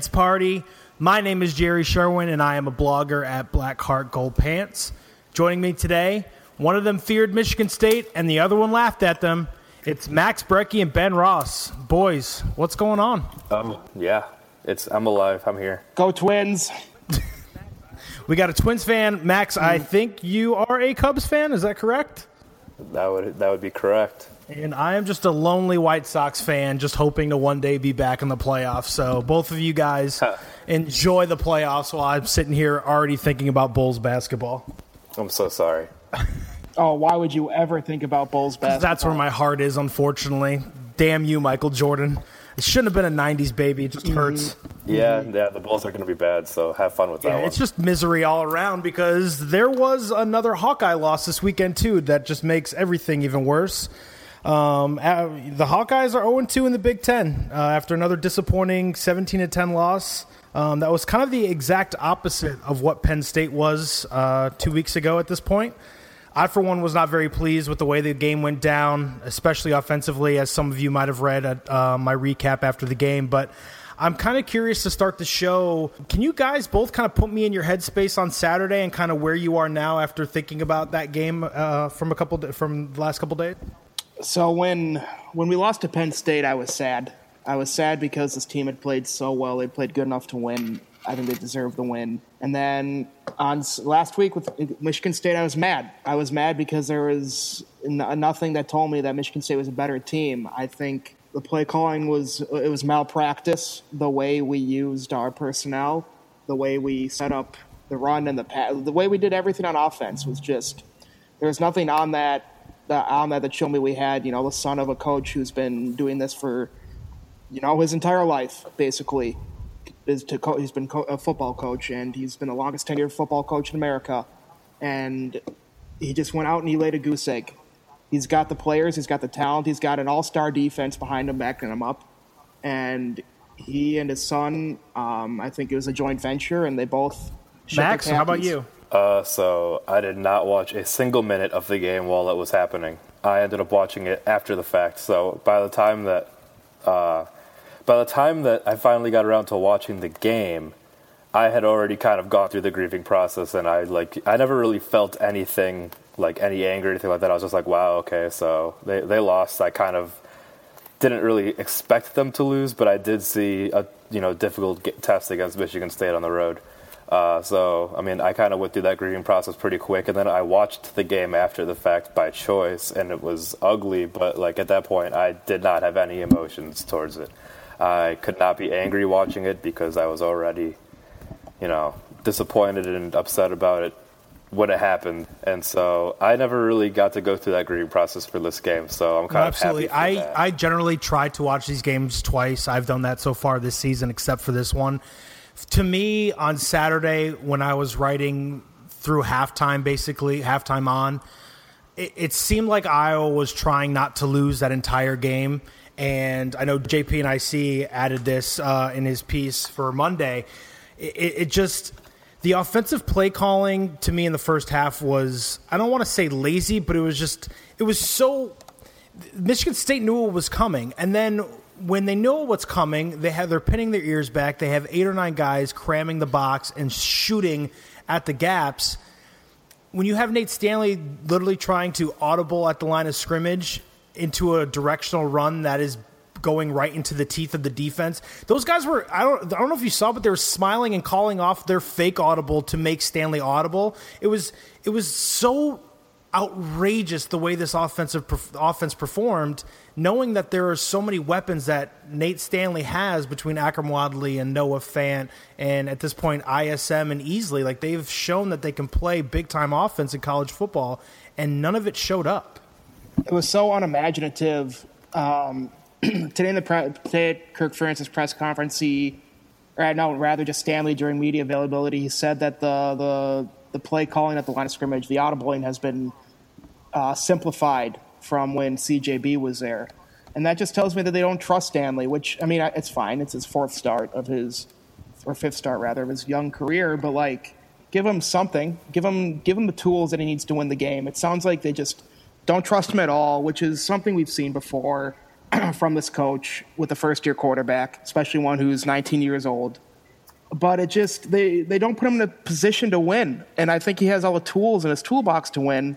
Pants Party. My name is Jerry Sherwin, and I am a blogger at Blackheart Gold Pants. Joining me today, one of them feared Michigan State, and the other one laughed at them. It's Max Brecky and Ben Ross. Boys, what's going on? Um, yeah, it's I'm alive. I'm here. Go Twins. We got a Twins fan. Max, I think you are a Cubs fan. Is that correct? That would that would be correct. And I am just a lonely White Sox fan, just hoping to one day be back in the playoffs. So both of you guys Huh. enjoy the playoffs while I'm sitting here already thinking about Bulls basketball. I'm so sorry. Oh, why would you ever think about Bulls basketball? That's where my heart is, unfortunately. Damn you, Michael Jordan. It shouldn't have been a 90s baby. It just mm-hmm. hurts. Yeah, yeah. The Bulls are going to be bad, so have fun with that Yeah, one. it's just misery all around because there was another Hawkeye loss this weekend, too, that just makes everything even worse. Um, uh, the Hawkeyes are 0 2 in the Big Ten uh, after another disappointing 17 10 loss. Um, that was kind of the exact opposite of what Penn State was uh, two weeks ago at this point. I, for one, was not very pleased with the way the game went down, especially offensively, as some of you might have read at uh, my recap after the game. But I'm kind of curious to start the show. Can you guys both kind of put me in your headspace on Saturday and kind of where you are now after thinking about that game uh, from a couple from the last couple days? So when when we lost to Penn State, I was sad. I was sad because this team had played so well. They played good enough to win. I think they deserved the win. And then on last week with Michigan State, I was mad. I was mad because there was nothing that told me that Michigan State was a better team. I think the play calling was it was malpractice. The way we used our personnel, the way we set up the run and the pass, the way we did everything on offense was just there was nothing on that that on that showed me we had you know the son of a coach who's been doing this for you know his entire life basically is to co- he's been co- a football coach and he's been the longest tenured football coach in America and he just went out and he laid a goose egg. He's got the players, he's got the talent, he's got an all-star defense behind him backing him up and he and his son um, I think it was a joint venture and they both Max, how about you? Uh, so I did not watch a single minute of the game while it was happening. I ended up watching it after the fact. So by the time that, uh, by the time that I finally got around to watching the game, I had already kind of gone through the grieving process, and I like I never really felt anything like any anger or anything like that. I was just like, wow, okay, so they they lost. I kind of didn't really expect them to lose, but I did see a you know difficult test against Michigan State on the road. Uh, so I mean, I kind of went through that grieving process pretty quick, and then I watched the game after the fact by choice, and it was ugly. But like at that point, I did not have any emotions towards it. I could not be angry watching it because I was already, you know, disappointed and upset about it when it happened, and so I never really got to go through that grieving process for this game. So I'm kind Absolutely. of happy. For I, that. I generally try to watch these games twice. I've done that so far this season, except for this one. To me, on Saturday, when I was writing through halftime, basically, halftime on, it, it seemed like Iowa was trying not to lose that entire game. And I know JP and IC added this uh, in his piece for Monday. It, it, it just the offensive play calling to me in the first half was I don't want to say lazy, but it was just it was so Michigan State knew what was coming, and then when they know what's coming, they have they're pinning their ears back. They have eight or nine guys cramming the box and shooting at the gaps. When you have Nate Stanley literally trying to audible at the line of scrimmage into a directional run that is going right into the teeth of the defense. Those guys were I don't I don't know if you saw but they were smiling and calling off their fake audible to make Stanley audible. It was it was so outrageous the way this offensive offense performed, knowing that there are so many weapons that Nate Stanley has between Akrum Wadley and Noah Fant, and at this point ISM and Easley. Like they've shown that they can play big time offense in college football, and none of it showed up. it was so unimaginative. Um, today in the pre- today at Kirk Ferentz's press conference, he, or no, rather just Stanley during media availability, he said that the the the play calling at the line of scrimmage, the audibling has been uh, simplified from when CJB was there, and that just tells me that they don't trust Stanley. Which I mean, it's fine. It's his fourth start of his, or fifth start rather of his young career, but like. Give him something. Give him give him the tools that he needs to win the game. It sounds like they just don't trust him at all, which is something we've seen before from this coach with a first year quarterback, especially one who's 19 years old. But it just they they don't put him in a position to win, and I think he has all the tools in his toolbox to win,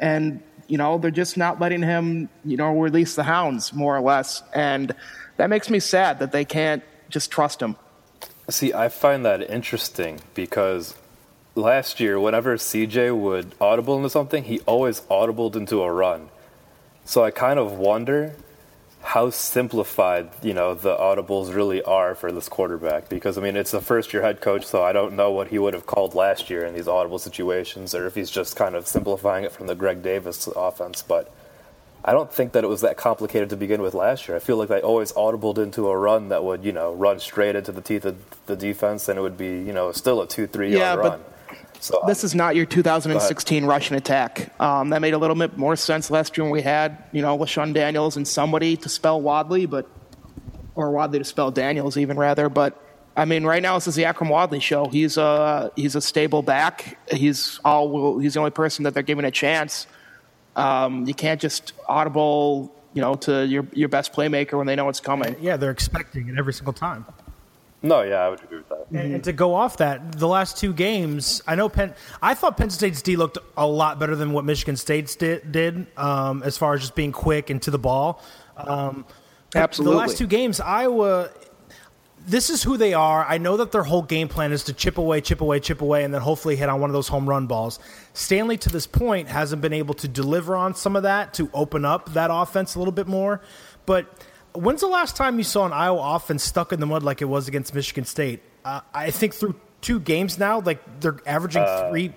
and you know they're just not letting him you know release the hounds more or less, and that makes me sad that they can't just trust him. See, I find that interesting because last year, whenever CJ would audible into something, he always audibled into a run. So I kind of wonder how simplified, you know, the audibles really are for this quarterback. Because I mean, it's a first-year head coach, so I don't know what he would have called last year in these audible situations, or if he's just kind of simplifying it from the Greg Davis offense. But I don't think that it was that complicated to begin with last year. I feel like they always audibled into a run that would, you know, run straight into the teeth of the defense, and it would be, you know, still a two, three Yeah, yard run. So This is not your 2016 Russian attack. Um, that made a little bit more sense last year when we had, you know, LeShun Daniels and somebody to spell Wadley, but or Wadley to spell Daniels even rather. But I mean, right now this is the Akrum Wadley show. He's a he's a stable back. He's all he's the only person that they're giving a chance. Um, you can't just audible, you know, to your your best playmaker when they know it's coming. Yeah, they're expecting it every single time. No, yeah, I would agree with that. And, and to go off that, the last two games, I know Penn. I thought Penn State's D looked a lot better than what Michigan State's did, did um, as far as just being quick and to the ball. Um, Absolutely. The last two games, Iowa. This is who they are. I know that their whole game plan is to chip away, chip away, chip away, and then hopefully hit on one of those home run balls. Stanley, to this point, hasn't been able to deliver on some of that to open up that offense a little bit more. But when's the last time you saw an Iowa offense stuck in the mud like it was against Michigan State? Uh, I think through two games now, like they're averaging three.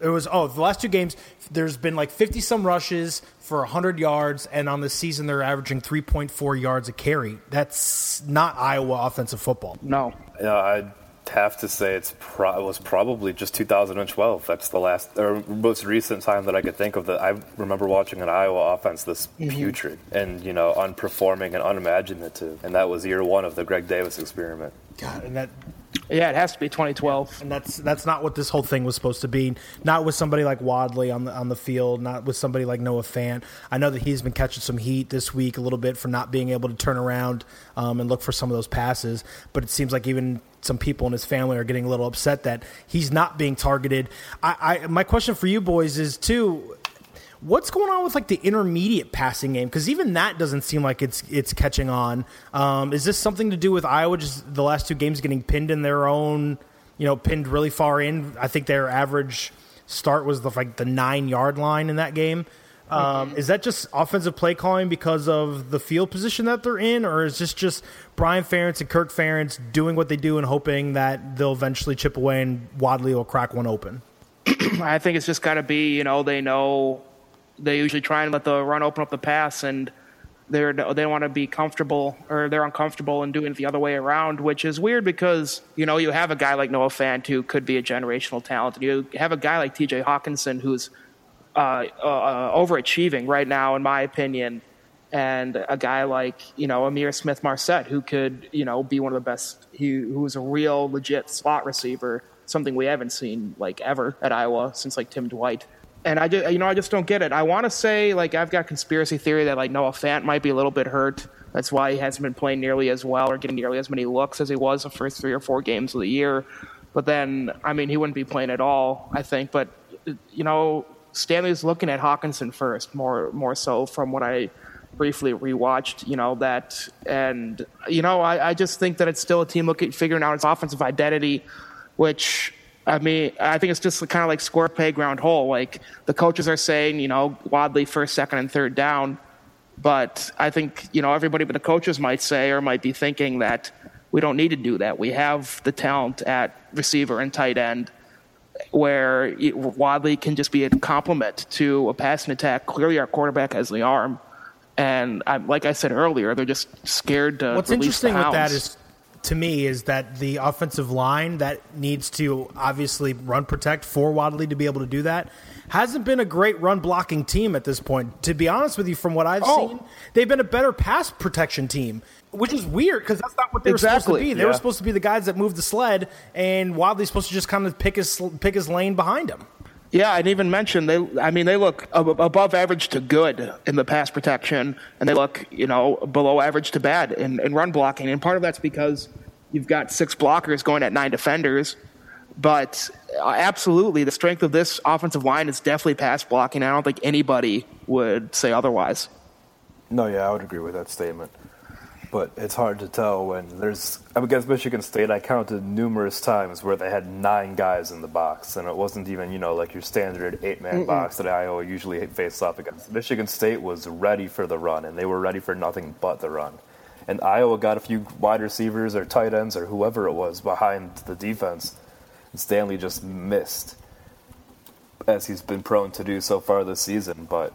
It was oh the last two games. There's been like fifty some rushes for hundred yards, and on the season they're averaging three point four yards a carry. That's not Iowa offensive football. No, You know, I'd have to say it's pro- it was probably just 2012. That's the last or most recent time that I could think of that I remember watching an Iowa offense this putrid and you know unperforming and unimaginative. And that was year one of the Greg Davis experiment. God, and that yeah, it has to be 2012. and that's that's not what this whole thing was supposed to be. Not with somebody like Wadley on the on the field. Not with somebody like Noah Fant. I know that he's been catching some heat this week a little bit for not being able to turn around um, and look for some of those passes. But it seems like even some people in his family are getting a little upset that he's not being targeted. I, I my question for you boys is too. What's going on with like the intermediate passing game? Because even that doesn't seem like it's it's catching on. Um, is this something to do with Iowa just the last two games getting pinned in their own, you know, pinned really far in? I think their average start was the, like the nine yard line in that game. Um, Is that just offensive play calling because of the field position that they're in, or is this just Brian Ferentz and Kirk Ferentz doing what they do and hoping that they'll eventually chip away and Wadley will crack one open? I think it's just got to be, you know, they know they usually try and let the run open up the pass, and they're they want to be comfortable or they're uncomfortable in doing it the other way around, which is weird because you know you have a guy like Noah Fant who could be a generational talent, and you have a guy like T.J. Hockenson who's uh, uh, overachieving right now, in my opinion, and a guy like you know Ihmir Smith-Marsette who could you know be one of the best. He who is a real legit slot receiver, something we haven't seen like ever at Iowa since like Tim Dwight. And I just, you know, I just don't get it. I want to say, like, I've got conspiracy theory that like Noah Fant might be a little bit hurt. That's why he hasn't been playing nearly as well or getting nearly as many looks as he was the first three or four games of the year. But then, I mean, he wouldn't be playing at all, I think. But you know, Stanley's looking at Hockenson first, more more so from what I briefly rewatched. You know that, and you know, I, I just think that it's still a team looking figuring out its offensive identity, which I mean, I think it's just kind of like square peg round hole. Like the coaches are saying, you know, Wadley first, second, and third down. But I think, you know, everybody but the coaches might say or might be thinking that we don't need to do that. We have the talent at receiver and tight end where Wadley can just be a complement to a passing attack. Clearly, our quarterback has the arm. And I, like I said earlier, they're just scared to. What's interesting with that is, to me, is that the offensive line that needs to obviously run protect for Wadley to be able to do that hasn't been a great run blocking team at this point. To be honest with you, from what I've Oh. seen, they've been a better pass protection team, which is weird because that's not what they were supposed to be. They were supposed to be the guys that moved the sled, and Wadley's supposed to just kind of pick his pick his lane behind him. Yeah, I didn't even mention they. I mean, they look above average to good in the pass protection, and they look, you know, below average to bad in, in run blocking. And part of that's because you've got six blockers going at nine defenders. But uh, absolutely, the strength of this offensive line is definitely pass blocking. I don't think anybody would say otherwise. No, yeah, I would agree with that statement. But it's hard to tell when there's against Michigan State. I counted numerous times where they had nine guys in the box, and it wasn't even you know like your standard eight-man box that Iowa usually face up against. Michigan State was ready for the run, and they were ready for nothing but the run. And Iowa got a few wide receivers or tight ends or whoever it was behind the defense, Stanley just missed, as he's been prone to do so far this season. But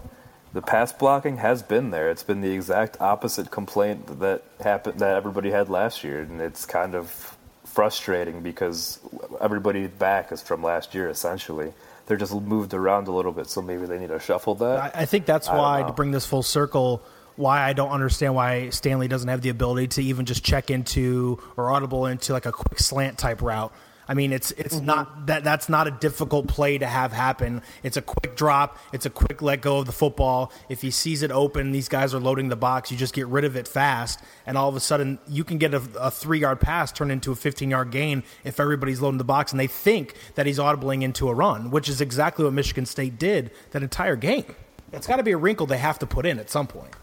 the pass blocking has been there. It's been the exact opposite complaint that happened that everybody had last year, and it's kind of frustrating because everybody back is from last year essentially. They're just moved around a little bit, so maybe they need to shuffle that. I, I think that's don't why to bring this full circle. Why I don't understand why Stanley doesn't have the ability to even just check into or audible into like a quick slant type route. I mean, it's it's Mm-hmm. not that that's not a difficult play to have happen. It's a quick drop. It's a quick let go of the football. If he sees it open, these guys are loading the box. You just get rid of it fast, and all of a sudden you can get a, a three yard pass turned into a fifteen yard gain if everybody's loading the box and they think that he's audibling into a run, which is exactly what Michigan State did that entire game. It's got to be a wrinkle they have to put in at some point.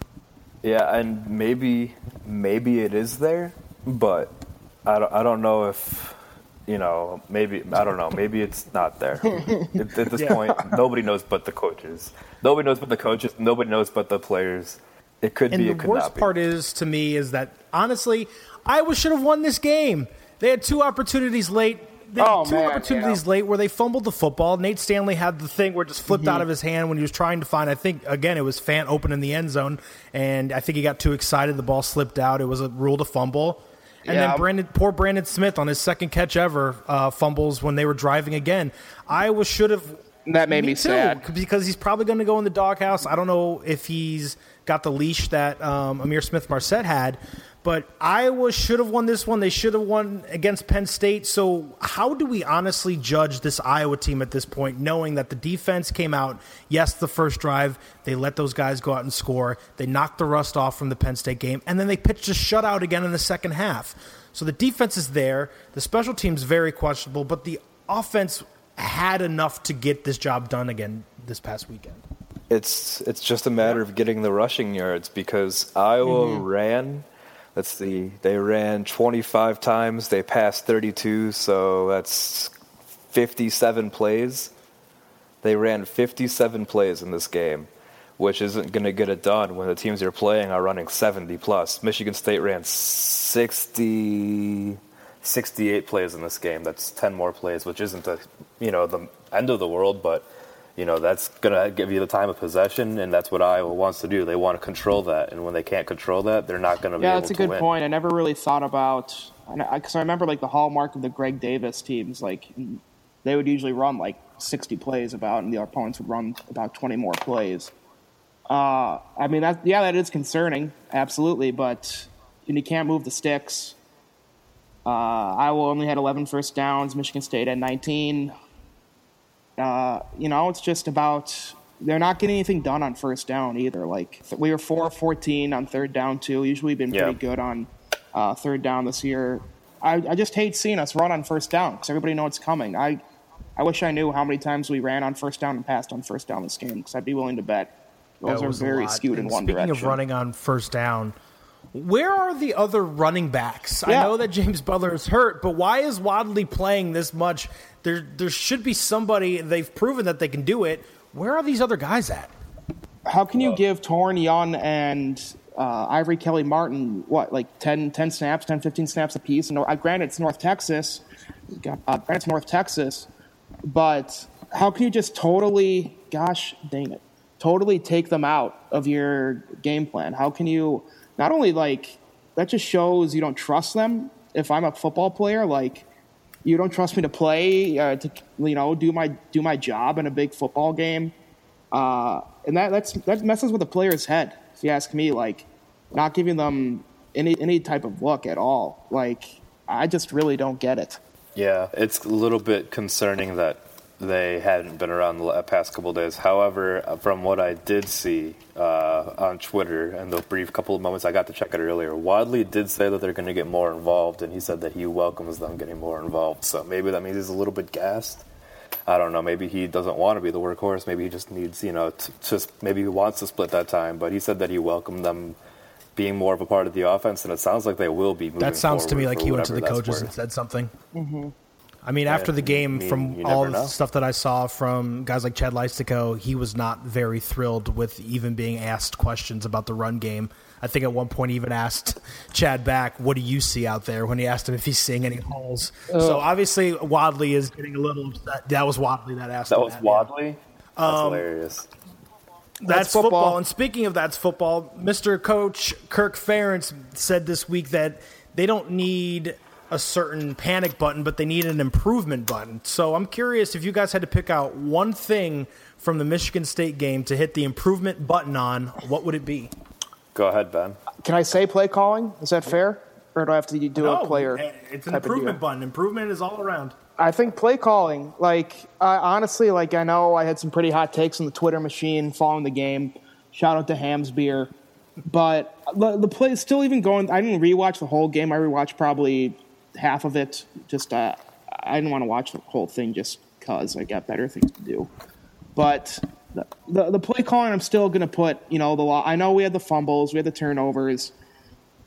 Yeah, and maybe maybe it is there, but I don't, I don't know if you know. Maybe I don't know. Maybe it's not there. at, at this point, nobody knows but the coaches. Nobody knows but the coaches. Nobody knows but the players. It could And be. the It could worst not be. part is to me is that honestly, Iowa should have won this game. They had two opportunities late. They had Oh, two man, opportunities yeah. late where they fumbled the football. Nate Stanley had the thing where it just flipped Mm-hmm. out of his hand when he was trying to find. I think again it was Fant open in the end zone, and I think he got too excited. The ball slipped out. It was a rule to fumble. And Yeah. then Brandon, poor Brandon Smith on his second catch ever uh, fumbles when they were driving again. Iowa should have That made me too, sad. because he's probably going to go in the doghouse. I don't know if he's got the leash that um, Ihmir Smith-Marsette had, but Iowa should have won this one. They should have won against Penn State. So, how do we honestly judge this Iowa team at this point, knowing that the defense came out? Yes, the first drive, they let those guys go out and score. They knocked the rust off from the Penn State game, and then they pitched a shutout again in the second half. So, the defense is there. The special team's very questionable, but the offense had enough to get this job done again this past weekend. It's it's just a matter of getting the rushing yards because Iowa Mm-hmm. ran. Let's see, they ran 25 times. They passed 32, so that's 57 plays. They ran 57 plays in this game, which isn't going to get it done when the teams you're playing are running 70 plus. Michigan State ran 60, 68 plays in this game. That's 10 more plays, which isn't the you know the end of the world, but you know that's going to give you the time of possession, and that's what Iowa wants to do. They want to control that, and when they can't control that, they're not going to be able to do. Yeah, that's a good win. point. I never really thought about because I remember like the hallmark of the Greg Davis teams, like they would usually run like 60 plays about, and the opponents would run about 20 more plays. Uh, I mean, that yeah, that is concerning, absolutely. But and you can't move the sticks. Uh, Iowa only had 11 first downs. Michigan State had 19. Uh, you know, it's just about they're not getting anything done on first down either. Like we were four of 14 on third down too. Usually, we've been pretty Yeah. good on uh, third down this year. I, I just hate seeing us run on first down because everybody knows it's coming. I I wish I knew how many times we ran on first down and passed on first down this game because I'd be willing to bet those are very lot. skewed in And one speaking direction. of running on first down, where are the other running backs? I know that James Butler is hurt, but why is Wadley playing this much? There, there should be somebody. They've proven that they can do it. Where are these other guys at? How can you give Toren, Young, and uh, Ivory Kelly Martin, what, like 10, 10 snaps, 10, 15 snaps apiece? And, uh, granted, it's North Texas. Uh, granted, it's North Texas. But how can you just totally, gosh dang it, totally take them out of your game plan? How can you not only like that just shows you don't trust them? If I'm a football player, like you don't trust me to play, uh, to you know do my do my job in a big football game, uh, and that that's that messes with the player's head. If you ask me, like not giving them any any type of look at all, like I just really don't get it. Yeah, it's a little bit concerning that they hadn't been around the past couple days. However, from what I did see uh, on Twitter and the brief couple of moments I got to check it earlier, Wadley did say that they're going to get more involved, and he said that he welcomes them getting more involved. So maybe that means he's a little bit gassed. I don't know. Maybe he doesn't want to be the workhorse. Maybe he just needs, you know, to just maybe he wants to split that time. But he said that he welcomed them being more of a part of the offense, and it sounds like they will be. Moving more. That sounds to me like he went to the coaches worth. and said something. Mm-hmm. I mean, after the game, mean, from all the know. stuff that I saw from guys like Chad Leistikow, he was not very thrilled with even being asked questions about the run game. I think at one point he even asked Chad back, "What do you see out there?" When he asked him if he's seeing any holes. So obviously Wadley is getting a little upset. That was Wadley that asked. That him was yeah. Wadley. That's Um, hilarious. That's, That's football. football. And speaking of that's football, Mr. Coach Kirk Ferentz said this week that they don't need a certain panic button, but they need an improvement button. So I'm curious if you guys had to pick out one thing from the Michigan State game to hit the improvement button on, what would it be? Go ahead, Ben. Can I say play calling? Is that fair, or do I have to do a player? It's an improvement button. Improvement is all around. I think play calling, like uh, honestly, like I know I had some pretty hot takes on the Twitter machine following the game. Shout out to Hamm's beer, but the, the play is still even going. I didn't rewatch the whole game. I rewatched probably half of it. Just uh, I didn't want to watch the whole thing just because I got better things to do. But the the, the play calling, I'm still going to put. You know the. I know we had the fumbles, we had the turnovers.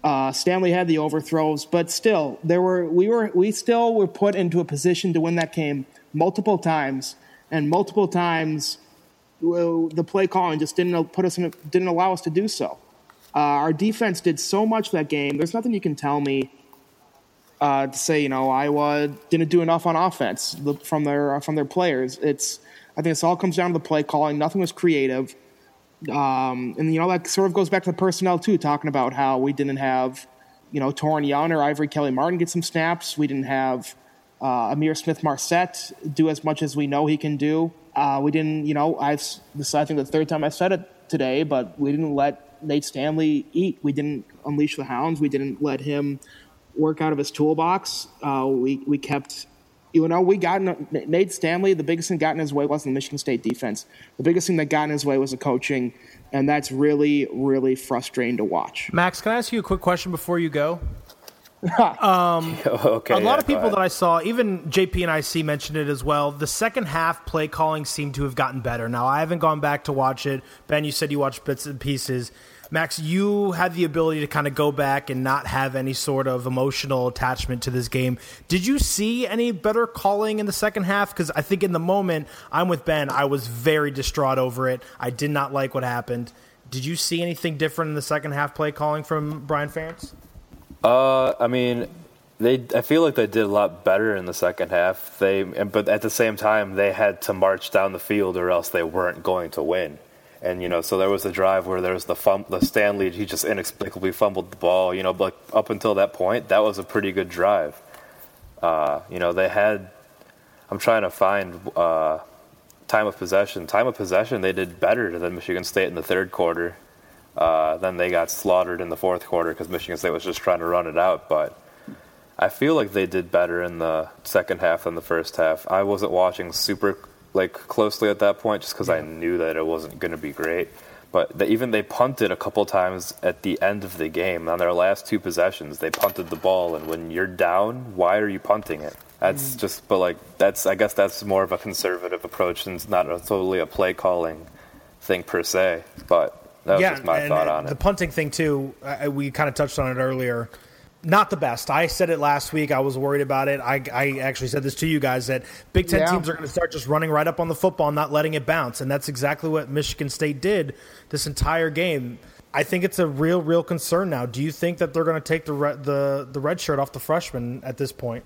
Uh, Stanley had the overthrows, but still, there were we were we still were put into a position to win that game multiple times, and multiple times, well, the play calling just didn't put us in, a, didn't allow us to do so. Uh, our defense did so much that game. There's nothing you can tell me uh, to say you know Iowa didn't do enough on offense from their from their players. It's I think this all comes down to the play calling. Nothing was creative. Um, and you know that sort of goes back to the personnel too, talking about how we didn't have, you know, Toren Young or Ivory Kelly Martin get some snaps. We didn't have uh, Ihmir Smith-Marsette do as much as we know he can do. Uh, we didn't, you know, I've this I think the third time I said it today, but we didn't let Nate Stanley eat. We didn't unleash the hounds. We didn't let him work out of his toolbox. Uh, we we kept you know, we got in, Nate Stanley. The biggest thing got in his way wasn't the Michigan State defense. The biggest thing that got in his way was the coaching, and that's really, really frustrating to watch. Max, can I ask you a quick question before you go? okay. a lot yeah, of people that I saw, even JP and IC mentioned it as well. The second half play calling seemed to have gotten better. Now I haven't gone back to watch it. Ben, you said you watched bits and pieces. Max, you had the ability to kind of go back and not have any sort of emotional attachment to this game. Did you see any better calling in the second half? Because I think in the moment, I'm with Ben. I was very distraught over it. I did not like what happened. Did you see anything different in the second half play calling from Brian Ferentz? Uh, I mean, they. I feel like they did a lot better in the second half. They, but at the same time, they had to march down the field, or else they weren't going to win. And you know, so there was a drive where there was the fum- the Stanley. He just inexplicably fumbled the ball. You know, but up until that point, that was a pretty good drive. Uh, you know, they had. I'm trying to find uh, time of possession. Time of possession, they did better than Michigan State in the third quarter. Uh, then they got slaughtered in the fourth quarter because Michigan State was just trying to run it out. But I feel like they did better in the second half than the first half. I wasn't watching super like closely at that point just because I knew that it wasn't going to be great. But they, even they punted a couple times at the end of the game on their last two possessions. They punted the ball, and when you're down, why are you punting it? That's mm. just, but like that's I guess that's more of a conservative approach and it's not a, totally a play calling thing per se. But that was just my and thought on the it. The punting thing too. I, we kind of touched on it earlier. Not the best. I said it last week. I was worried about it. I, I actually said this to you guys that Big Ten Yeah. teams are going to start just running right up on the football, not letting it bounce, and that's exactly what Michigan State did this entire game. I think it's a real, real concern now. Do you think that they're going to take the re- the the red shirt off the freshman at this point?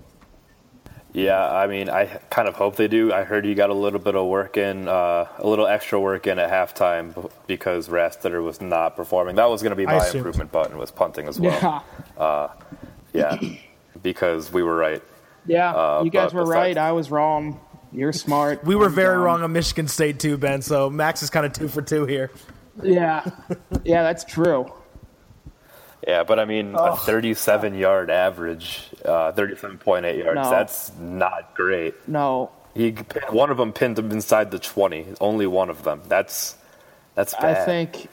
Yeah, I mean, I kind of hope they do. I heard you got a little bit of work in, uh, a little extra work in at halftime because Rastetter was not performing. That was going to be my improvement button was punting as well. Yeah, Yeah, because we were right. yeah. Uh, you guys were besides- right. I was wrong. You're smart. We were I'm very dumb. wrong on Michigan State too, Ben. So Max is kind of two for two here. Yeah, yeah, that's true. Yeah, but I mean, a 37 yard average, uh, 37.8 yards. No. That's not great. No, He one of them pinned him inside the 20. Only one of them. That's that's bad. I think,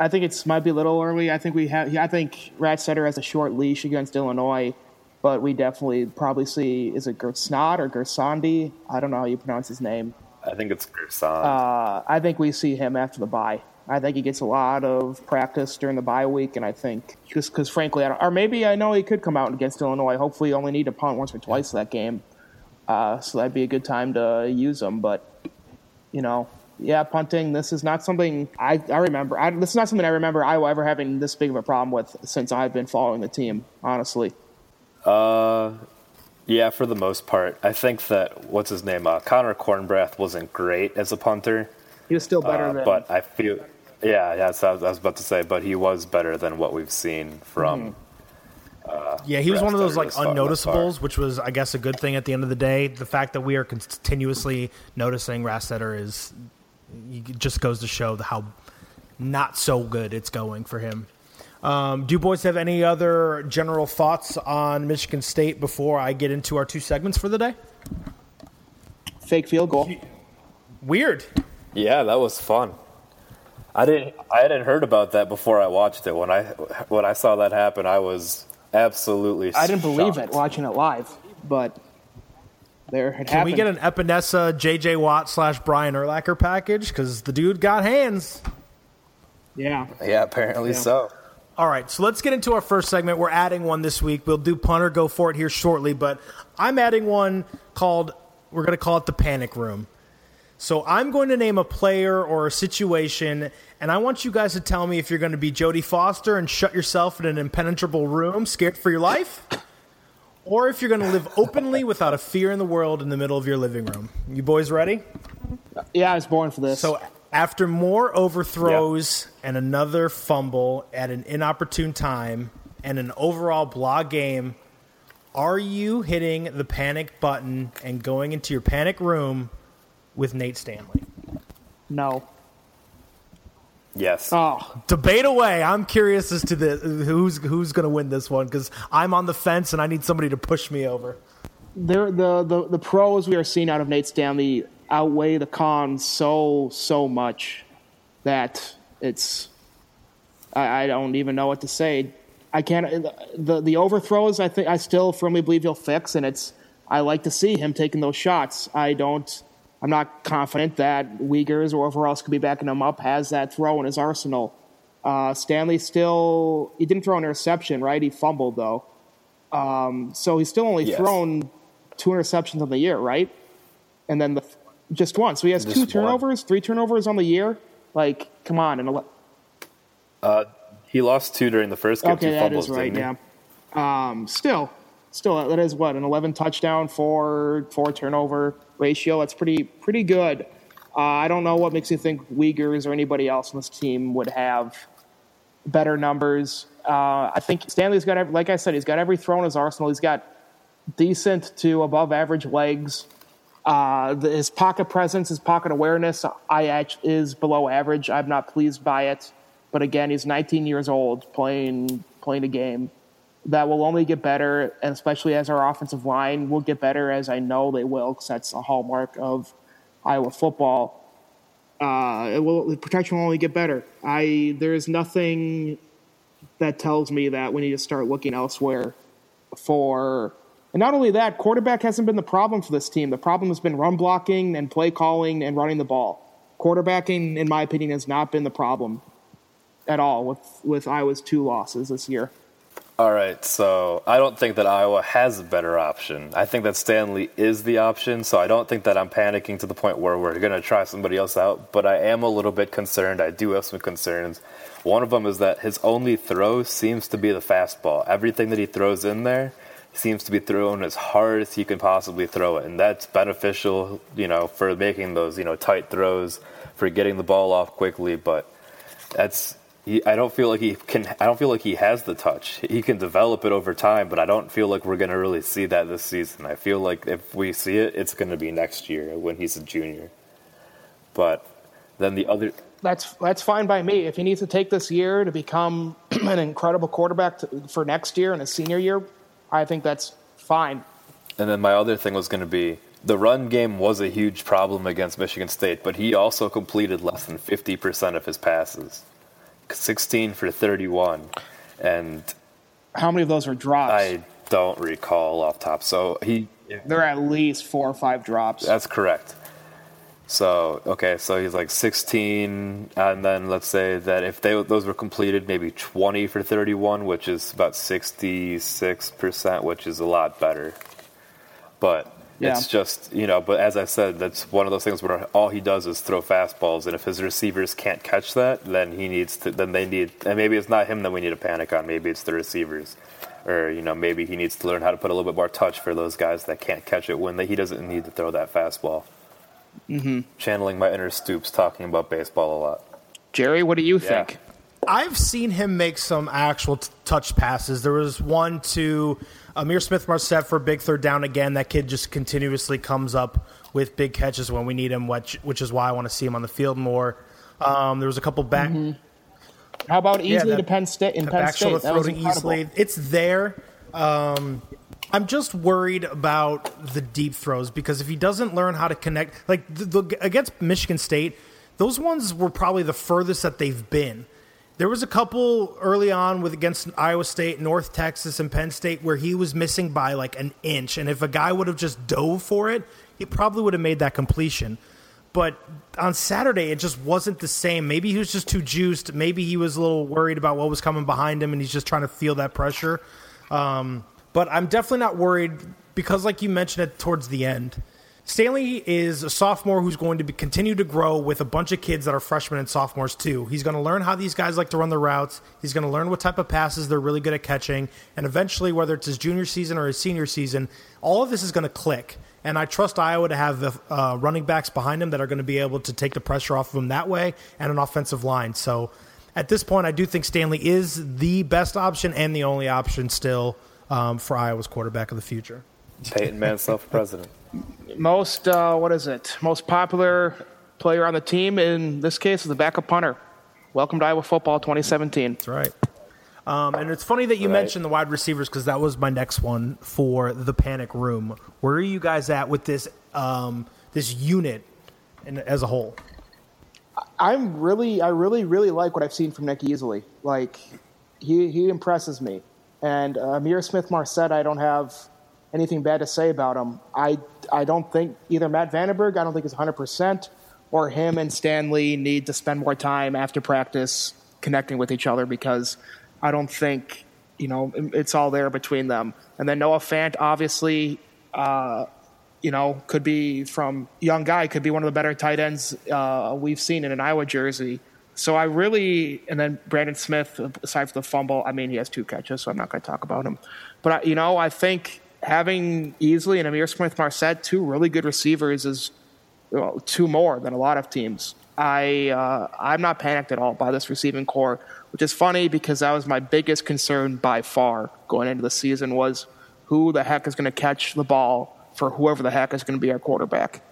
I think it's might be a little early. I think we have. I think Rastetter has a short leash against Illinois, but we definitely probably see is it Gersnod or Gersandi? I don't know how you pronounce his name. I think it's Gerson. Uh, I think we see him after the bye. I think he gets a lot of practice during the bye week, and I think just because, frankly, I don't, or maybe I know he could come out against Illinois. Hopefully, you only need to punt once or twice that game, uh, so that'd be a good time to use him. But you know, yeah, punting. This is not something I, I remember. I, this is not something I remember Iowa ever having this big of a problem with since I've been following the team. Honestly, Uh, yeah, for the most part. I think that what's his name? Uh, Connor Kornbrath wasn't great as a punter, he was still better uh, than. but I feel. Yeah, yeah, so I was, I was about to say, but he was better than what we've seen from. Yeah, he was one of those like Rastetter was far- unnoticeables, which was, I guess, a good thing at the end of the day. The fact that we are continuously noticing Rastetter is just goes to show how not so good it's going for him. Um, do you boys have any other general thoughts on Michigan State before I get into our two segments for the day? fake field goal. Weird. Yeah, that was fun. I didn't. I hadn't heard about that before I watched it. When I when I saw that happen, I was absolutely. I didn't believe shocked. it watching it live, but there it Can happened. we get an Epenesa JJ Watt slash Brian Urlacher package? Because the dude got hands. yeah. Yeah, apparently so. All right, so let's get into our first segment. We're adding one this week. We'll do punter go for it here shortly, but I'm adding one called we're going to call it the panic room. So I'm going to name a player or a situation, and I want you guys to tell me if you're going to be Jodie Foster and shut yourself in an impenetrable room, scared for your life, or if you're going to live openly without a fear in the world in the middle of your living room. You boys ready? Yeah, I was born for this. So after more overthrows and another fumble at an inopportune time and an overall blah game, are you hitting the panic button and going into your panic room with Nate Stanley? no. Yes. Oh, Debate away. I'm curious as to the who's who's going to win this one because I'm on the fence and I need somebody to push me over. there the, the the pros we are seeing out of Nate Stanley outweigh the cons so so much that it's I, I don't even know what to say. I can't the the overthrows. I think I still firmly believe he'll fix, and it's I like to see him taking those shots. I don't. I'm not confident that Wiegers or whoever else could be backing him up has that throw in his arsenal. Uh, Stanley still he didn't throw an interception, right? He fumbled though, um, so he's still only Yes. thrown two interceptions on the year, right? And then the just one. So he has Just two one. turnovers, three turnovers on the year. Like, come on, and ele- He lost two during the first game. Okay, two that fumbles, is right. Yeah. Um, still, still, that is what an eleven touchdown, four four turnover ratio. That's pretty pretty good. Uh, I don't know what makes you think Wiegers or anybody else on this team would have better numbers. Uh, I think Stanley's got, every, like I said, he's got every throw in his arsenal. He's got decent to above average legs. Uh, his pocket presence, his pocket awareness, I is below average. I'm not pleased by it, but again, he's 19 years old playing playing a game that will only get better, and especially as our offensive line will get better, as I know they will, because that's a hallmark of Iowa football. Uh, will the protection will only get better. I there is nothing that tells me that we need to start looking elsewhere for. And not only that, quarterback hasn't been the problem for this team. The problem has been run blocking and play calling and running the ball. Quarterbacking, in my opinion, has not been the problem at all with with Iowa's two losses this year. All right, so I don't think that Iowa has a better option. I think that Stanley is the option, so I don't think that I'm panicking to the point where we're going to try somebody else out, but I am a little bit concerned. I do have some concerns. One of them is that his only throw seems to be the fastball. Everything that he throws in there seems to be throwing as hard as he can possibly throw it, and that's beneficial, you know, for making those you know tight throws, for getting the ball off quickly. But that's he, I don't feel like he can. I don't feel like he has the touch. He can develop it over time, but I don't feel like we're going to really see that this season. I feel like if we see it, it's going to be next year when he's a junior. But then the other That's that's fine by me. If he needs to take this year to become an incredible quarterback to, for next year and his senior year, I think that's fine. And then my other thing was going to be the run game was a huge problem against Michigan State, but he also completed less than 50% of his passes 16 for 31. And How many of those are drops? I don't recall off top. So he. There are at least four or five drops. That's correct. So okay, so he's like 16, and then let's say that if they those were completed, maybe 20 for 31, which is about 66 percent, which is a lot better. But Yeah. it's just you know, but as I said, that's one of those things where all he does is throw fastballs, and if his receivers can't catch that, then he needs to. Then they need, and maybe it's not him that we need to panic on. Maybe it's the receivers. Or you know maybe he needs to learn how to put a little bit more touch for those guys that can't catch it when they, he doesn't need to throw that fastball mm-hmm. channeling my inner Stoops talking about baseball a lot. Jerry, what do you Yeah. think? I've seen him make some actual t- touch passes. There was one to Ihmir Smith-Marsette for a big third down again. That kid just continuously comes up with big catches when we need him, which, which is why I want to see him on the field more. Um, there was a couple back. How about easily that- to Penn State in Penn State? That was easily. It's there. Um, I'm just worried about the deep throws because if he doesn't learn how to connect, like the, the, against Michigan State, those ones were probably the furthest that they've been. There was a couple early on with against Iowa State, North Texas, and Penn State where he was missing by like an inch, and if a guy would have just dove for it, he probably would have made that completion. But on Saturday, it just wasn't the same. Maybe he was just too juiced. Maybe he was a little worried about what was coming behind him, and he's just trying to feel that pressure. Um, but I'm definitely not worried because, like you mentioned it towards the end, Stanley is a sophomore who's going to be, continue to grow with a bunch of kids that are freshmen and sophomores too. He's going to learn how these guys like to run the routes. He's going to learn what type of passes they're really good at catching, and eventually, whether it's his junior season or his senior season, all of this is going to click. And I trust Iowa to have the uh, running backs behind him that are going to be able to take the pressure off of him that way, and an offensive line. So at this point, I do think Stanley is the best option and the only option still um, for Iowa's quarterback of the future. Peyton Mansell for president. Most uh, what is it? Most popular player on the team in this case is the backup punter. Welcome to Iowa football 2017. That's right. Um, and it's funny that you Right. mentioned the wide receivers because that was my next one for the panic room. Where are you guys at with this um, this unit in, as a whole? I'm really, I really, really like what I've seen from Nick Easley. Like, he he impresses me. And uh, Ihmir Smith-Marsette, I don't have anything bad to say about him. I I don't think either Matt VandeBerg, I don't think is 100 percent, or him and Stanley need to spend more time after practice connecting with each other because I don't think you know it's all there between them. And then Noah Fant, obviously. Uh, you know, could be from young guy, could be one of the better tight ends uh, we've seen in an Iowa jersey. So I really, and then Brandon Smith, aside from the fumble, I mean, he has two catches, so I'm not going to talk about him. But, I, you know, I think having Easley and Ihmir Smith-Marsette, two really good receivers, is well, two more than a lot of teams. I, uh, I'm not panicked at all by this receiving core, which is funny because that was my biggest concern by far going into the season was who the heck is going to catch the ball for whoever the heck is going to be our quarterback.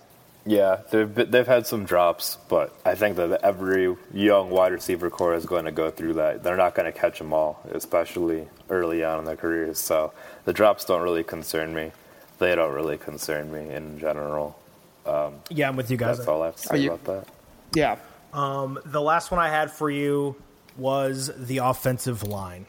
Yeah, they've been- they've had some drops, but I think that every young wide receiver core is going to go through that. They're not going to catch them all, especially early on in their careers. So the drops don't really concern me. They don't really concern me in general. Um, yeah, I'm with you guys. That's all I have to say you- about that. Yeah. Um, the last one I had for you was the offensive line.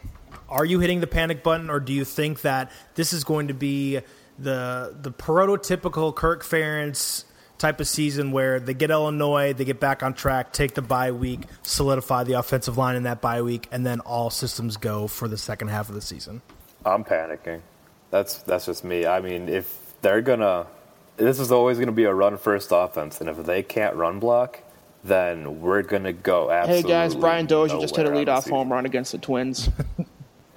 Are you hitting the panic button, or do you think that this is going to be the the prototypical Kirk Ferentz type of season where they get Illinois, they get back on track, take the bye week, solidify the offensive line in that bye week, and then all systems go for the second half of the season? I'm panicking. That's that's just me. I mean, if they're gonna, this is always gonna be a run first offense, and if they can't run block, then we're gonna go Hey guys, Brian Dozier just hit a nowhere on the leadoff home run against the Twins.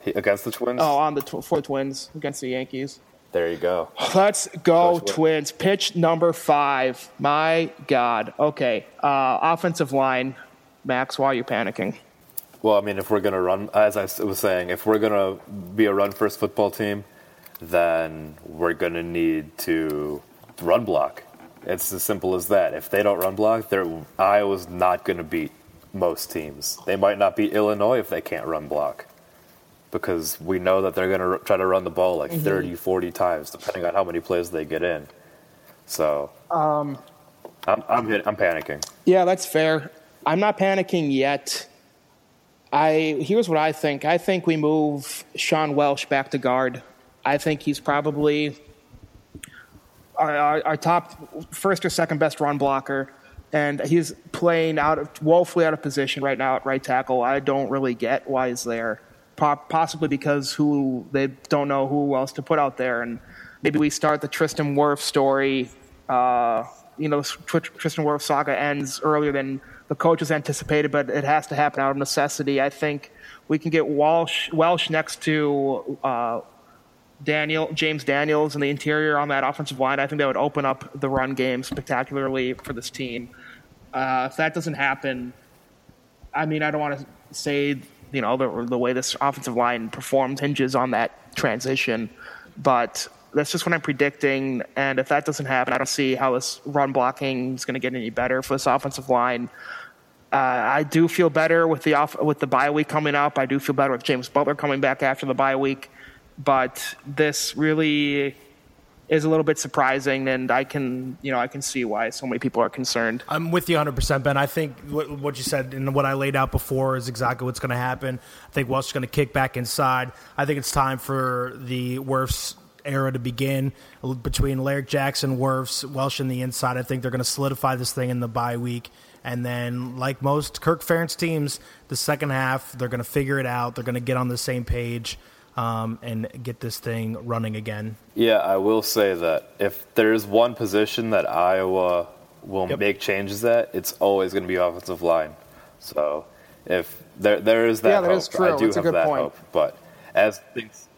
Against the Twins? Oh, on the tw- for the Twins against the Yankees. There you go. Let's go, Twins. Pitch number five. My God. Okay. Uh, offensive line. Max, why are you panicking? Well, I mean, if we're going to run, as I was saying, if we're going to be a run first football team, then we're going to need to run block. It's as simple as that. If they don't run block, Iowa's not going to beat most teams. They might not beat Illinois if they can't run block because we know that they're going to r- try to run the ball like 30, 40 times, depending on how many plays they get in. So um, I'm, I'm, hit, I'm panicking. Yeah, that's fair. I'm not panicking yet. I here's what I think. I think we move Sean Welsh back to guard. I think he's probably our, our, our top first or second best run blocker, and he's playing out of woefully out of position right now at right tackle. I don't really get why he's there. Po- Possibly because who they don't know who else to put out there, and maybe we start the Tristan Wirfs story. Uh, you know, Tr- Tristan Wirfs saga ends earlier than the coaches anticipated, but it has to happen out of necessity. I think we can get Walsh Welsh next to uh, Daniel James Daniels in the interior on that offensive line. I think that would open up the run game spectacularly for this team. Uh, if that doesn't happen, I mean, I don't want to say you know the, the way this offensive line performs hinges on that transition, but that's just what I'm predicting. And if that doesn't happen, I don't see how this run blocking is going to get any better for this offensive line. Uh, I do feel better with the off with the bye week coming up. I do feel better with James Butler coming back after the bye week, but this really is a little bit surprising, and I can you know I can see why so many people are concerned. I'm with you 100%, Ben. I think what, you said and what I laid out before is exactly what's going to happen. I think Welsh is going to kick back inside. I think it's time for the Wirfs era to begin between Larry Jackson, Wirfs, Welsh in the inside. I think they're going to solidify this thing in the bye week. And then, like most Kirk Ferentz teams, the second half, they're going to figure it out. They're going to get on the same page um, and get this thing running again. Yeah, I will say that if there's one position that Iowa will Yep. make changes at, it's always going to be offensive line. So if there there is that Yeah, that hope, is true. I do That's a have good that point. hope. But as things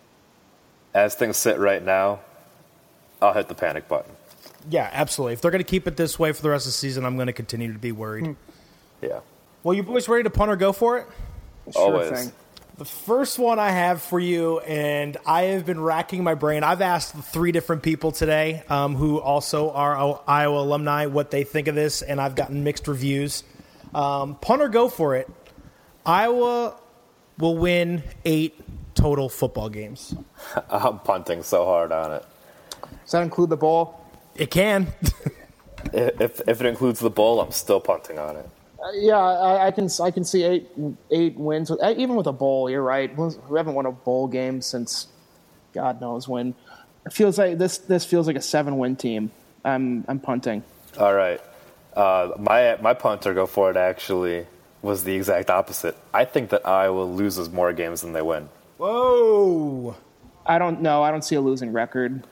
as things sit right now, I'll hit the panic button. Yeah, absolutely. If they're going to keep it this way for the rest of the season, I'm going to continue to be worried. Yeah, Well, you boys ready to punt or go for it? Sure always. thing. The first one I have for you, and I have been racking my brain. I've asked three different people today um, who also are Iowa alumni what they think of this, and I've gotten mixed reviews. Um, punt or go for it. Iowa will win eight total football games. I'm punting so hard on it. Does that include the bowl? It can. If if it includes the bowl, I'm still punting on it. Yeah, I, I can I can see eight eight wins with, uh, even with a bowl. You're right. We haven't won a bowl game since God knows when. It feels like this this feels like a seven win team. I'm I'm punting. All right, uh, my my punter go for it actually was the exact opposite. I think that Iowa loses more games than they win. Whoa. I don't know. I don't see a losing record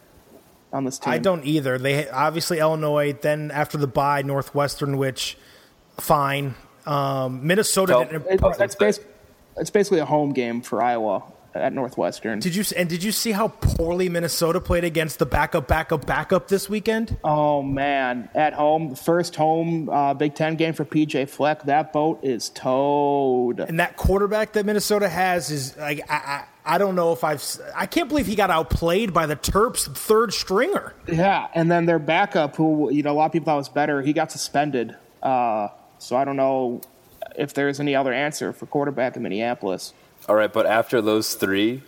on this team. I don't either. They obviously Illinois. Then after the bye, Northwestern, which fine. Um, Minnesota Tell- didn't. It, Okay. it's, bas- it's basically a home game for Iowa at Northwestern. Did you and did you see how poorly Minnesota played against the backup, backup, backup this weekend? Oh man, at home, the first home uh, Big Ten game for PJ Fleck. That boat is towed. And that quarterback that Minnesota has is like I, I, I don't know if I've s- I can't believe he got outplayed by the Terps third stringer. Yeah, and then their backup, who you know a lot of people thought was better, he got suspended. Uh, so I don't know if there's any other answer for quarterback in Minneapolis. All right, but after those three,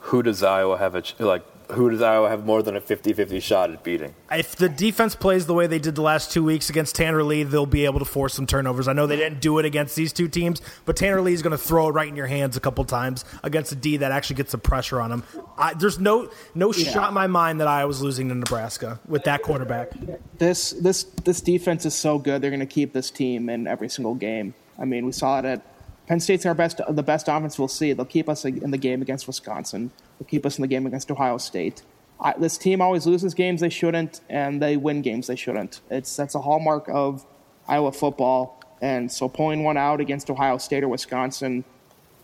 who does Iowa have a like? Who does Iowa have more than a 50-50 shot at beating? If the defense plays the way they did the last two weeks against Tanner Lee, they'll be able to force some turnovers. I know they didn't do it against these two teams, but Tanner Lee is going to throw it right in your hands a couple times against a D that actually gets some pressure on him. I, there's no no shot in my mind that I was losing to Nebraska with that quarterback. This this this defense is so good; they're going to keep this team in every single game. I mean, we saw it at Penn State's our best, the best offense we'll see. They'll keep us in the game against Wisconsin. They'll keep us in the game against Ohio State. I, this team always loses games they shouldn't, and they win games they shouldn't. It's that's a hallmark of Iowa football. And so pulling one out against Ohio State or Wisconsin,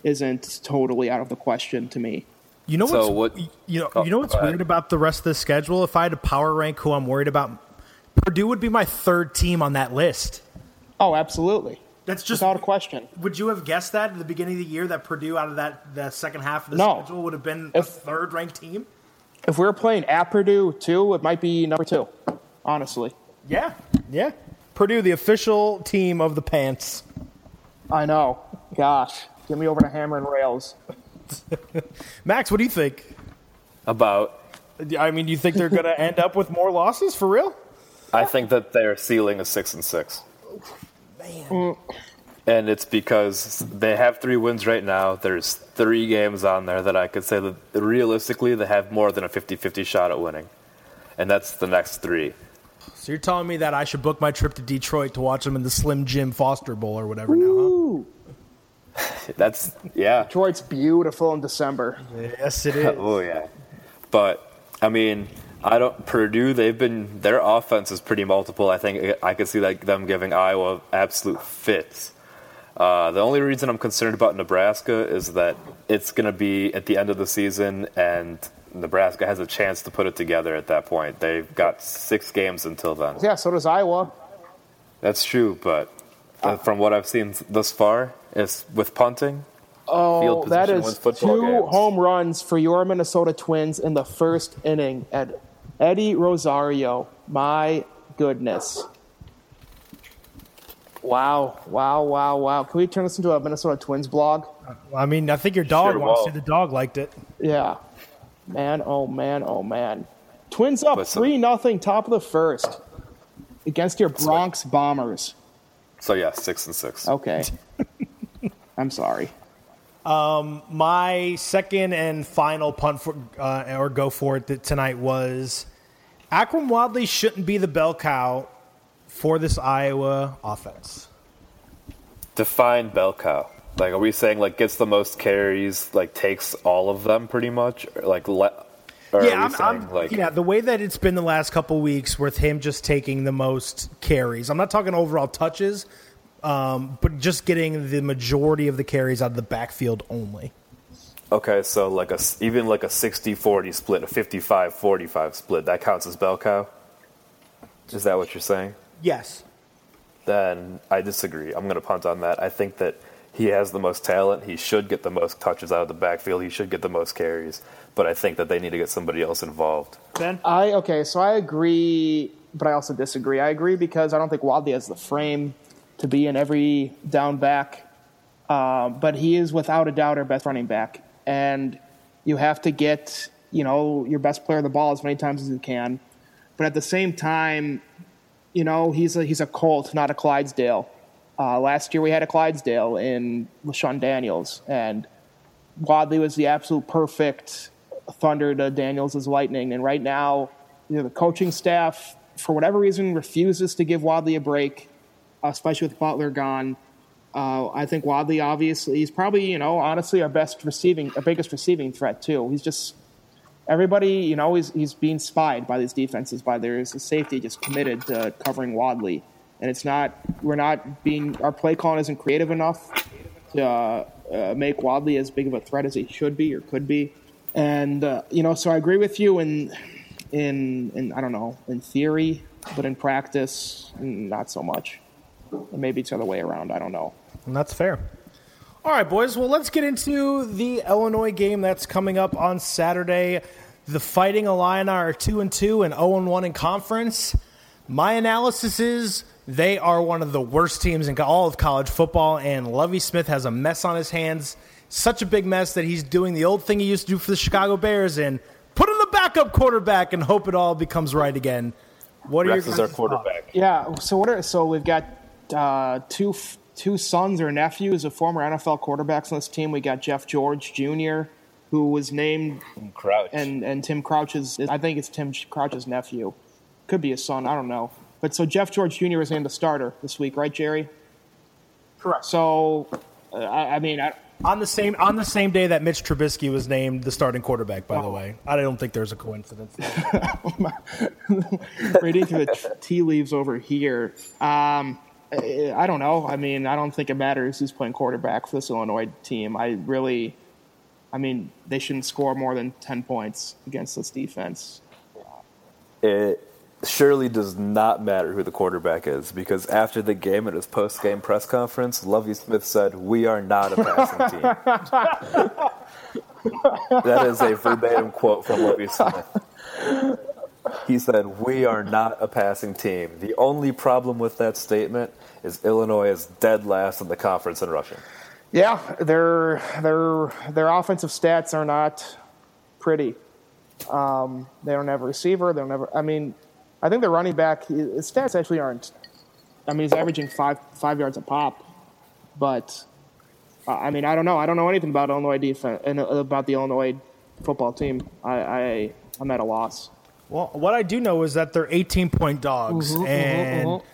isn't totally out of the question to me. You know So what's what- you know Oh, you know what's weird about the rest of the schedule? If I had to power rank who I'm worried about, Purdue would be my third team on that list. Oh, absolutely. That's just Without a question. Would you have guessed that at the beginning of the year that Purdue out of that the second half of the No. schedule would have been If- a third ranked team? If we were playing at Purdue too, it might be number two. Honestly, Yeah, yeah. Purdue, the official team of the pants. I know. Gosh, get me over to Hammer and Rails. Max, what do you think? About I mean, do you think they're going to end up with more losses for real? I think that their ceiling is six and six. Man. Mm. And it's because they have three wins right now. There's three games on there that I could say that realistically they have more than a 50 50 shot at winning. And that's the next three. So you're telling me that I should book my trip to Detroit to watch them in the Slim Jim Foster Bowl or whatever now, Ooh, That's, yeah. Detroit's beautiful in December. Yes, it is. Oh, yeah. But, I mean, I don't, Purdue, they've been, their offense is pretty multiple. I think I could see like them giving Iowa absolute fits. Uh, the only reason I'm concerned about Nebraska is that it's going to be at the end of the season, and Nebraska has a chance to put it together at that point. They've got six games until then. Yeah, so does Iowa. That's true, but uh, from what I've seen thus far, is with punting. Oh, Field that is two games. home runs for your Minnesota Twins in the first inning at Eddie Rosario. My goodness. Wow, wow, wow, wow. Can we turn this into a Minnesota Twins blog? I mean, I think your dog Sure wants will. to. The dog liked it. Yeah. Man, oh man, oh man. Twins up But 3 nothing top of the first against your Bronx Bombers. So yeah, six and six. Okay. I'm sorry. My second and final punt for uh, or go for it tonight was Akrum Wadley shouldn't be the bell cow for this Iowa offense. Define bell cow. Like, are we saying like gets the most carries, like takes all of them pretty much, or like? Or yeah, I'm, saying, I'm, like yeah. The way that it's been the last couple weeks, with him just taking the most carries. I'm not talking overall touches, um, but just getting the majority of the carries out of the backfield only. okay, so like a even like a 60-40 split, a 55-45 split, that counts as bell cow. Is that what you're saying? Yes. Then I disagree. I'm going to punt on that. I think that he has the most talent. He should get the most touches out of the backfield. He should get the most carries. But I think that they need to get somebody else involved. Ben. I okay, so I agree, but I also disagree. I agree because I don't think Wadley has the frame to be in every down back, um, but he is without a doubt our best running back, and you have to get you know your best player the ball as many times as you can, but at the same time, you know he's a he's a Colt, not a Clydesdale. Uh, last year we had a Clydesdale in LeShun Daniels, and Wadley was the absolute perfect thunder to Daniels' lightning. And right now, you know, the coaching staff, for whatever reason, refuses to give Wadley a break, especially with Butler gone. Uh, I think Wadley, obviously, he's probably, you know, honestly, our best receiving, our biggest receiving threat too. He's just everybody, you know, he's he's being spied by these defenses. By a safety just committed to covering Wadley, and it's not. We're not being. Our play calling isn't creative enough to uh, uh, make Wadley as big of a threat as he should be or could be. And uh, you know, so I agree with you in in in I don't know in theory, but in practice, not so much. Or maybe it's the other way around. I don't know. And that's fair. All right, boys. Well, let's get into the Illinois game that's coming up on Saturday. The Fighting Illini are two and two and zero and one in conference. My analysis is they are one of the worst teams in all of college football, and Lovie Smith has a mess on his hands. Such a big mess that he's doing the old thing he used to do for the Chicago Bears and put in the backup quarterback and hope it all becomes right again. What are Rex your is our guys' quarterback. Yeah. So what are so we've got uh, two two sons or nephews of former NFL quarterbacks on this team. We got Jeff George Jr., who was named Crouch. and and Tim Crouch's I think it's Tim Crouch's nephew. Could be his son, I don't know. But so Jeff George Jr. was named the starter this week, right, Jerry? Correct. So uh, I, I mean, I, On the same on the same day that Mitch Trubisky was named the starting quarterback, by the way, I don't think there's a coincidence. reading through the tea leaves over here. Um, I, I don't know. I mean, I don't think it matters who's playing quarterback for this Illinois team. I really, I mean, they shouldn't score more than ten points against this defense. It surely does not matter who the quarterback is because after the game at his post game press conference, Lovie Smith said, We are not a passing team. that is a verbatim quote from Lovie Smith. He said, We are not a passing team. The only problem with that statement is Illinois is dead last in the conference in rushing. Yeah, their their their offensive stats are not pretty. Um, they don't have a receiver. They don't have. I mean, I think the running back his stats actually aren't. I mean, he's averaging five five yards a pop, but uh, I mean, I don't know. I don't know anything about Illinois defense and uh, about the Illinois football team. I, I I'm at a loss. Well, what I do know is that they're 18 point dogs, mm-hmm, mm-hmm and mm-hmm.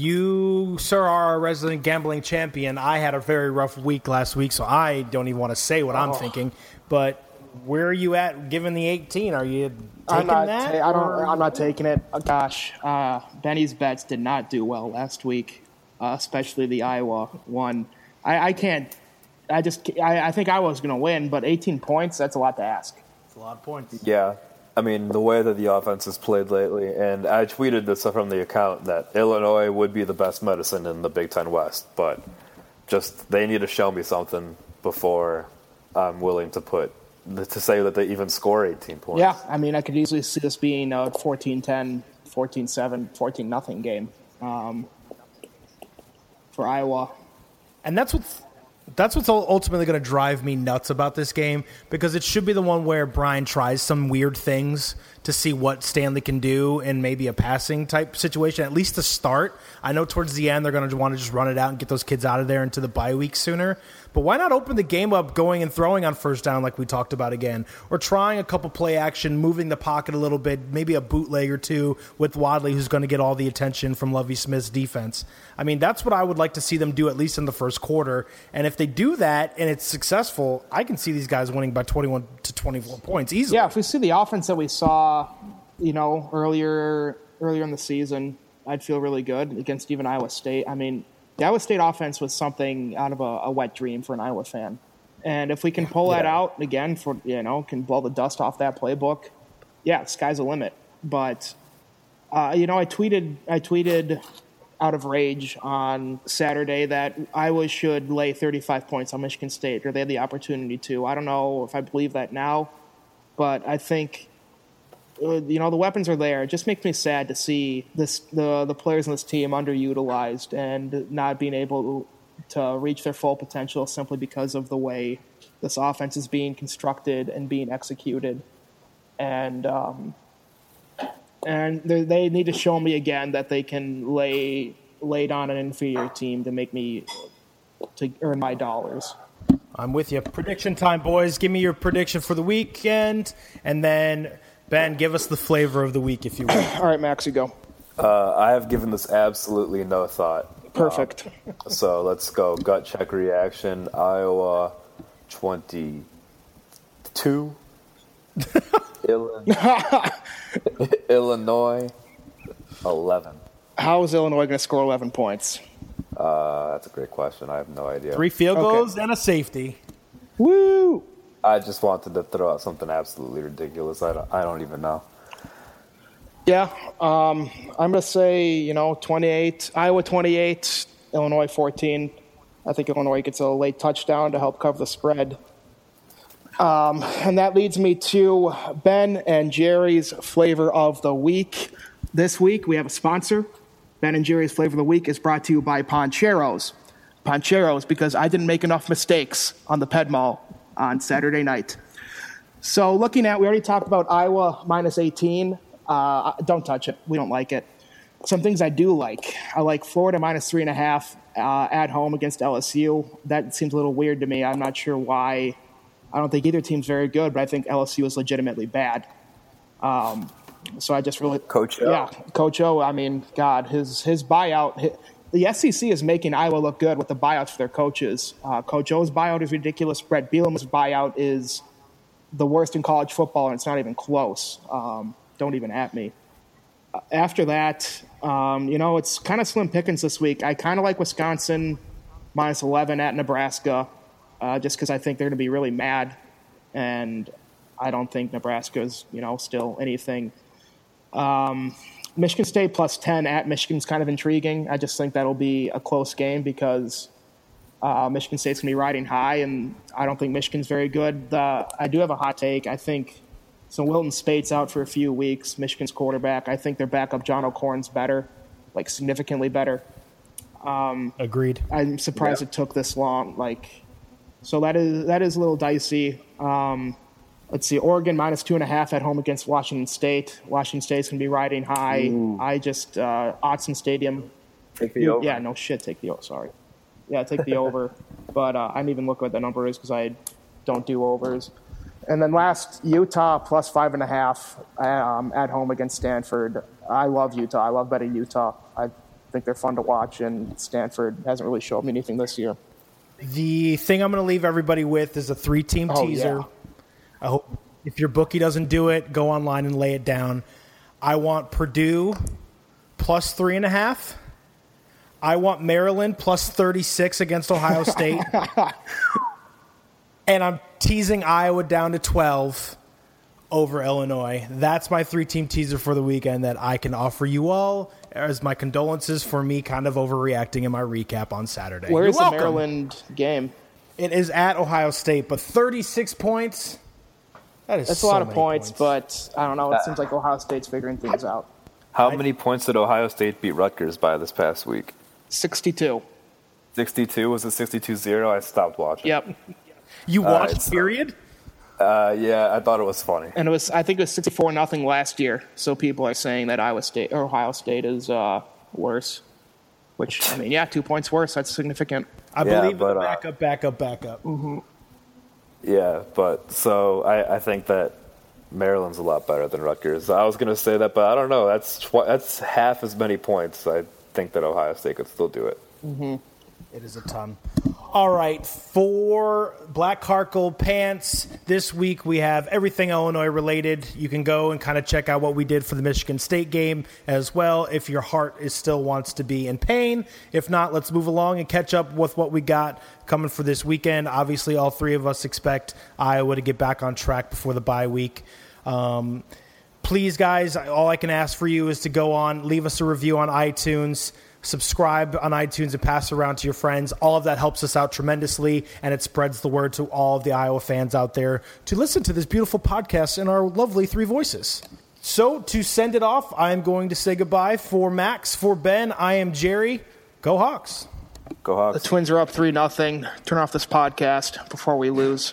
You, sir, are a resident gambling champion. I had a very rough week last week, so I don't even want to say what oh. I'm thinking. But where are you at given the 18? Are you taking I'm not that? Ta- I don't. I'm not taking it. Oh, gosh, uh, Benny's bets did not do well last week, uh, especially the Iowa one. I, I can't. I just. I, I think I was going to win, but 18 points. That's a lot to ask. It's a lot of points. Yeah, I mean, the way that the offense has played lately, and I tweeted this from the account that Illinois would be the best medicine in the Big Ten West, but just they need to show me something before I'm willing to put to say that they even score 18 points. Yeah, I mean, I could easily see this being a 14-10, 14-7, 14 nothing game um, for Iowa. And that's what's that's what's ultimately going to drive me nuts about this game because it should be the one where Brian tries some weird things to see what Stanley can do in maybe a passing type situation, at least to start. I know towards the end they're going to want to just run it out and get those kids out of there into the bye week sooner. But why not open the game up going and throwing on first down like we talked about again? Or trying a couple play action, moving the pocket a little bit, maybe a bootleg or two with Wadley, who's going to get all the attention from Lovie Smith's defense. I mean, that's what I would like to see them do at least in the first quarter. And if they do that and it's successful, I can see these guys winning by 21 to 24 points easily. Yeah, if we see the offense that we saw, you know, earlier earlier in the season, I'd feel really good against even Iowa State. I mean, the Iowa State offense was something out of a, a wet dream for an Iowa fan. And if we can pull that out again for you know can blow the dust off that playbook, yeah, sky's the limit. But uh, you know, I tweeted I tweeted out of rage on Saturday that Iowa should lay 35 points on Michigan State, or they had the opportunity to. I don't know if I believe that now, but I think uh, you know the weapons are there. It just makes me sad to see this the the players in this team underutilized and not being able to reach their full potential simply because of the way this offense is being constructed and being executed. And um, and they need to show me again that they can lay lay down an inferior team to make me to earn my dollars. I'm with you. Prediction time, boys. Give me your prediction for the weekend, and then Ben, give us the flavor of the week, if you will. All right, Max, you go. Uh, I have given this absolutely no thought. Perfect. Um, so let's go. Gut check reaction. Iowa, twenty-two. Illinois, eleven. How is Illinois going to score eleven points? Uh, that's a great question. I have no idea. Three field goals okay. and a safety. Woo! I just wanted to throw out something absolutely ridiculous. I don't, I don't even know. Yeah, um, I'm to say, you know, 28, Iowa 28, Illinois 14. I think Illinois gets a late touchdown to help cover the spread. Um, and that leads me to Ben and Jerry's flavor of the week. This week we have a sponsor. Ben and Jerry's flavor of the week is brought to you by Pancheros. Pancheros, because I didn't make enough mistakes on the Ped Mall on Saturday night. So, looking at, we already talked about Iowa minus 18. Uh, don't touch it. We don't like it. Some things I do like. I like Florida minus three and a half uh, at home against LSU. That seems a little weird to me. I'm not sure why. I don't think either team's very good, but I think LSU is legitimately bad. Um, so I just really Coach O. Yeah, Coach O. I mean, God, his his buyout. His, the SEC is making Iowa look good with the buyouts for their coaches. Uh, Coach O's buyout is ridiculous. Bret Bielema's buyout is the worst in college football, and it's not even close. Um, don't even at me. after that, um, you know, it's kind of slim pickings this week. I kind of like Wisconsin minus 11 at Nebraska, uh, just because I think they're going to be really mad, and I don't think Nebraska's you know still anything. Um, Michigan State plus 10 at Michigan's kind of intriguing. I just think that'll be a close game because uh, Michigan State's going to be riding high, and I don't think Michigan's very good. Uh, I do have a hot take. I think so. Wilton Speight's out for a few weeks. Michigan's quarterback. I think their backup John O'Korn's better, like significantly better. Agreed. I'm surprised it took this long. Like, so that is that is a little dicey. Um, let's see, Oregon minus two and a half at home against Washington State. Washington State's gonna be riding high. I just uh, Autzen Stadium. Take the over. Yeah, no shit. Take the over. Sorry. Yeah, take the over. But uh, I didn't even look what the number is because I don't do overs. And then last, Utah plus five and a half um, at home against Stanford. I love Utah. I love betting Utah. I think they're fun to watch, and Stanford hasn't really shown me anything this year. The thing I'm going to leave everybody with is a three team Oh, teaser. yeah. I hope if your bookie doesn't do it, go online and lay it down. I want Purdue plus three and a half. I want Maryland plus 36 against Ohio State. and I'm teasing Iowa down to 12 over Illinois. That's my three team teaser for the weekend that I can offer you all as my condolences for me kind of overreacting in my recap on Saturday. Where is the. Maryland game? It is at Ohio State, but 36 points. That is That's so a lot of many points, but I don't know. It seems like Ohio State's figuring things out. How many points did Ohio State beat Rutgers by this past week? 62. 62? Was it 62 0? I stopped watching. Yep. you watched right, so- period. Uh, yeah, I thought it was funny. And it was, I think it was 64 nothing last year. So people are saying that Iowa State or Ohio State is uh, worse. Which I mean, yeah, two points worse. That's significant. I Yeah, believe but, in uh, back up, back up, back up. Yeah, but so I, I think that Maryland's a lot better than Rutgers. I was going to say that, but I don't know. That's tw- that's half as many points. I think that Ohio State could still do it. Mm-hmm. It is a ton. All right, for Black Heart Gold Pants, this week we have everything Illinois related. You can go and kind of check out what we did for the Michigan State game as well if your heart is still wants to be in pain. If not, let's move along and catch up with what we got coming for this weekend. Obviously, all three of us expect Iowa to get back on track before the bye week. Um, please, guys, all I can ask for you is to go on, leave us a review on iTunes, subscribe on iTunes, and pass around to your friends. All of that helps us out tremendously, and it spreads the word to all of the Iowa fans out there to listen to this beautiful podcast in our lovely three voices. So, to send it off, I am going to say goodbye for Max, for Ben. I am Jerry. Go Hawks. Go Hawks. The Twins are up three nothing. Turn off this podcast before we lose.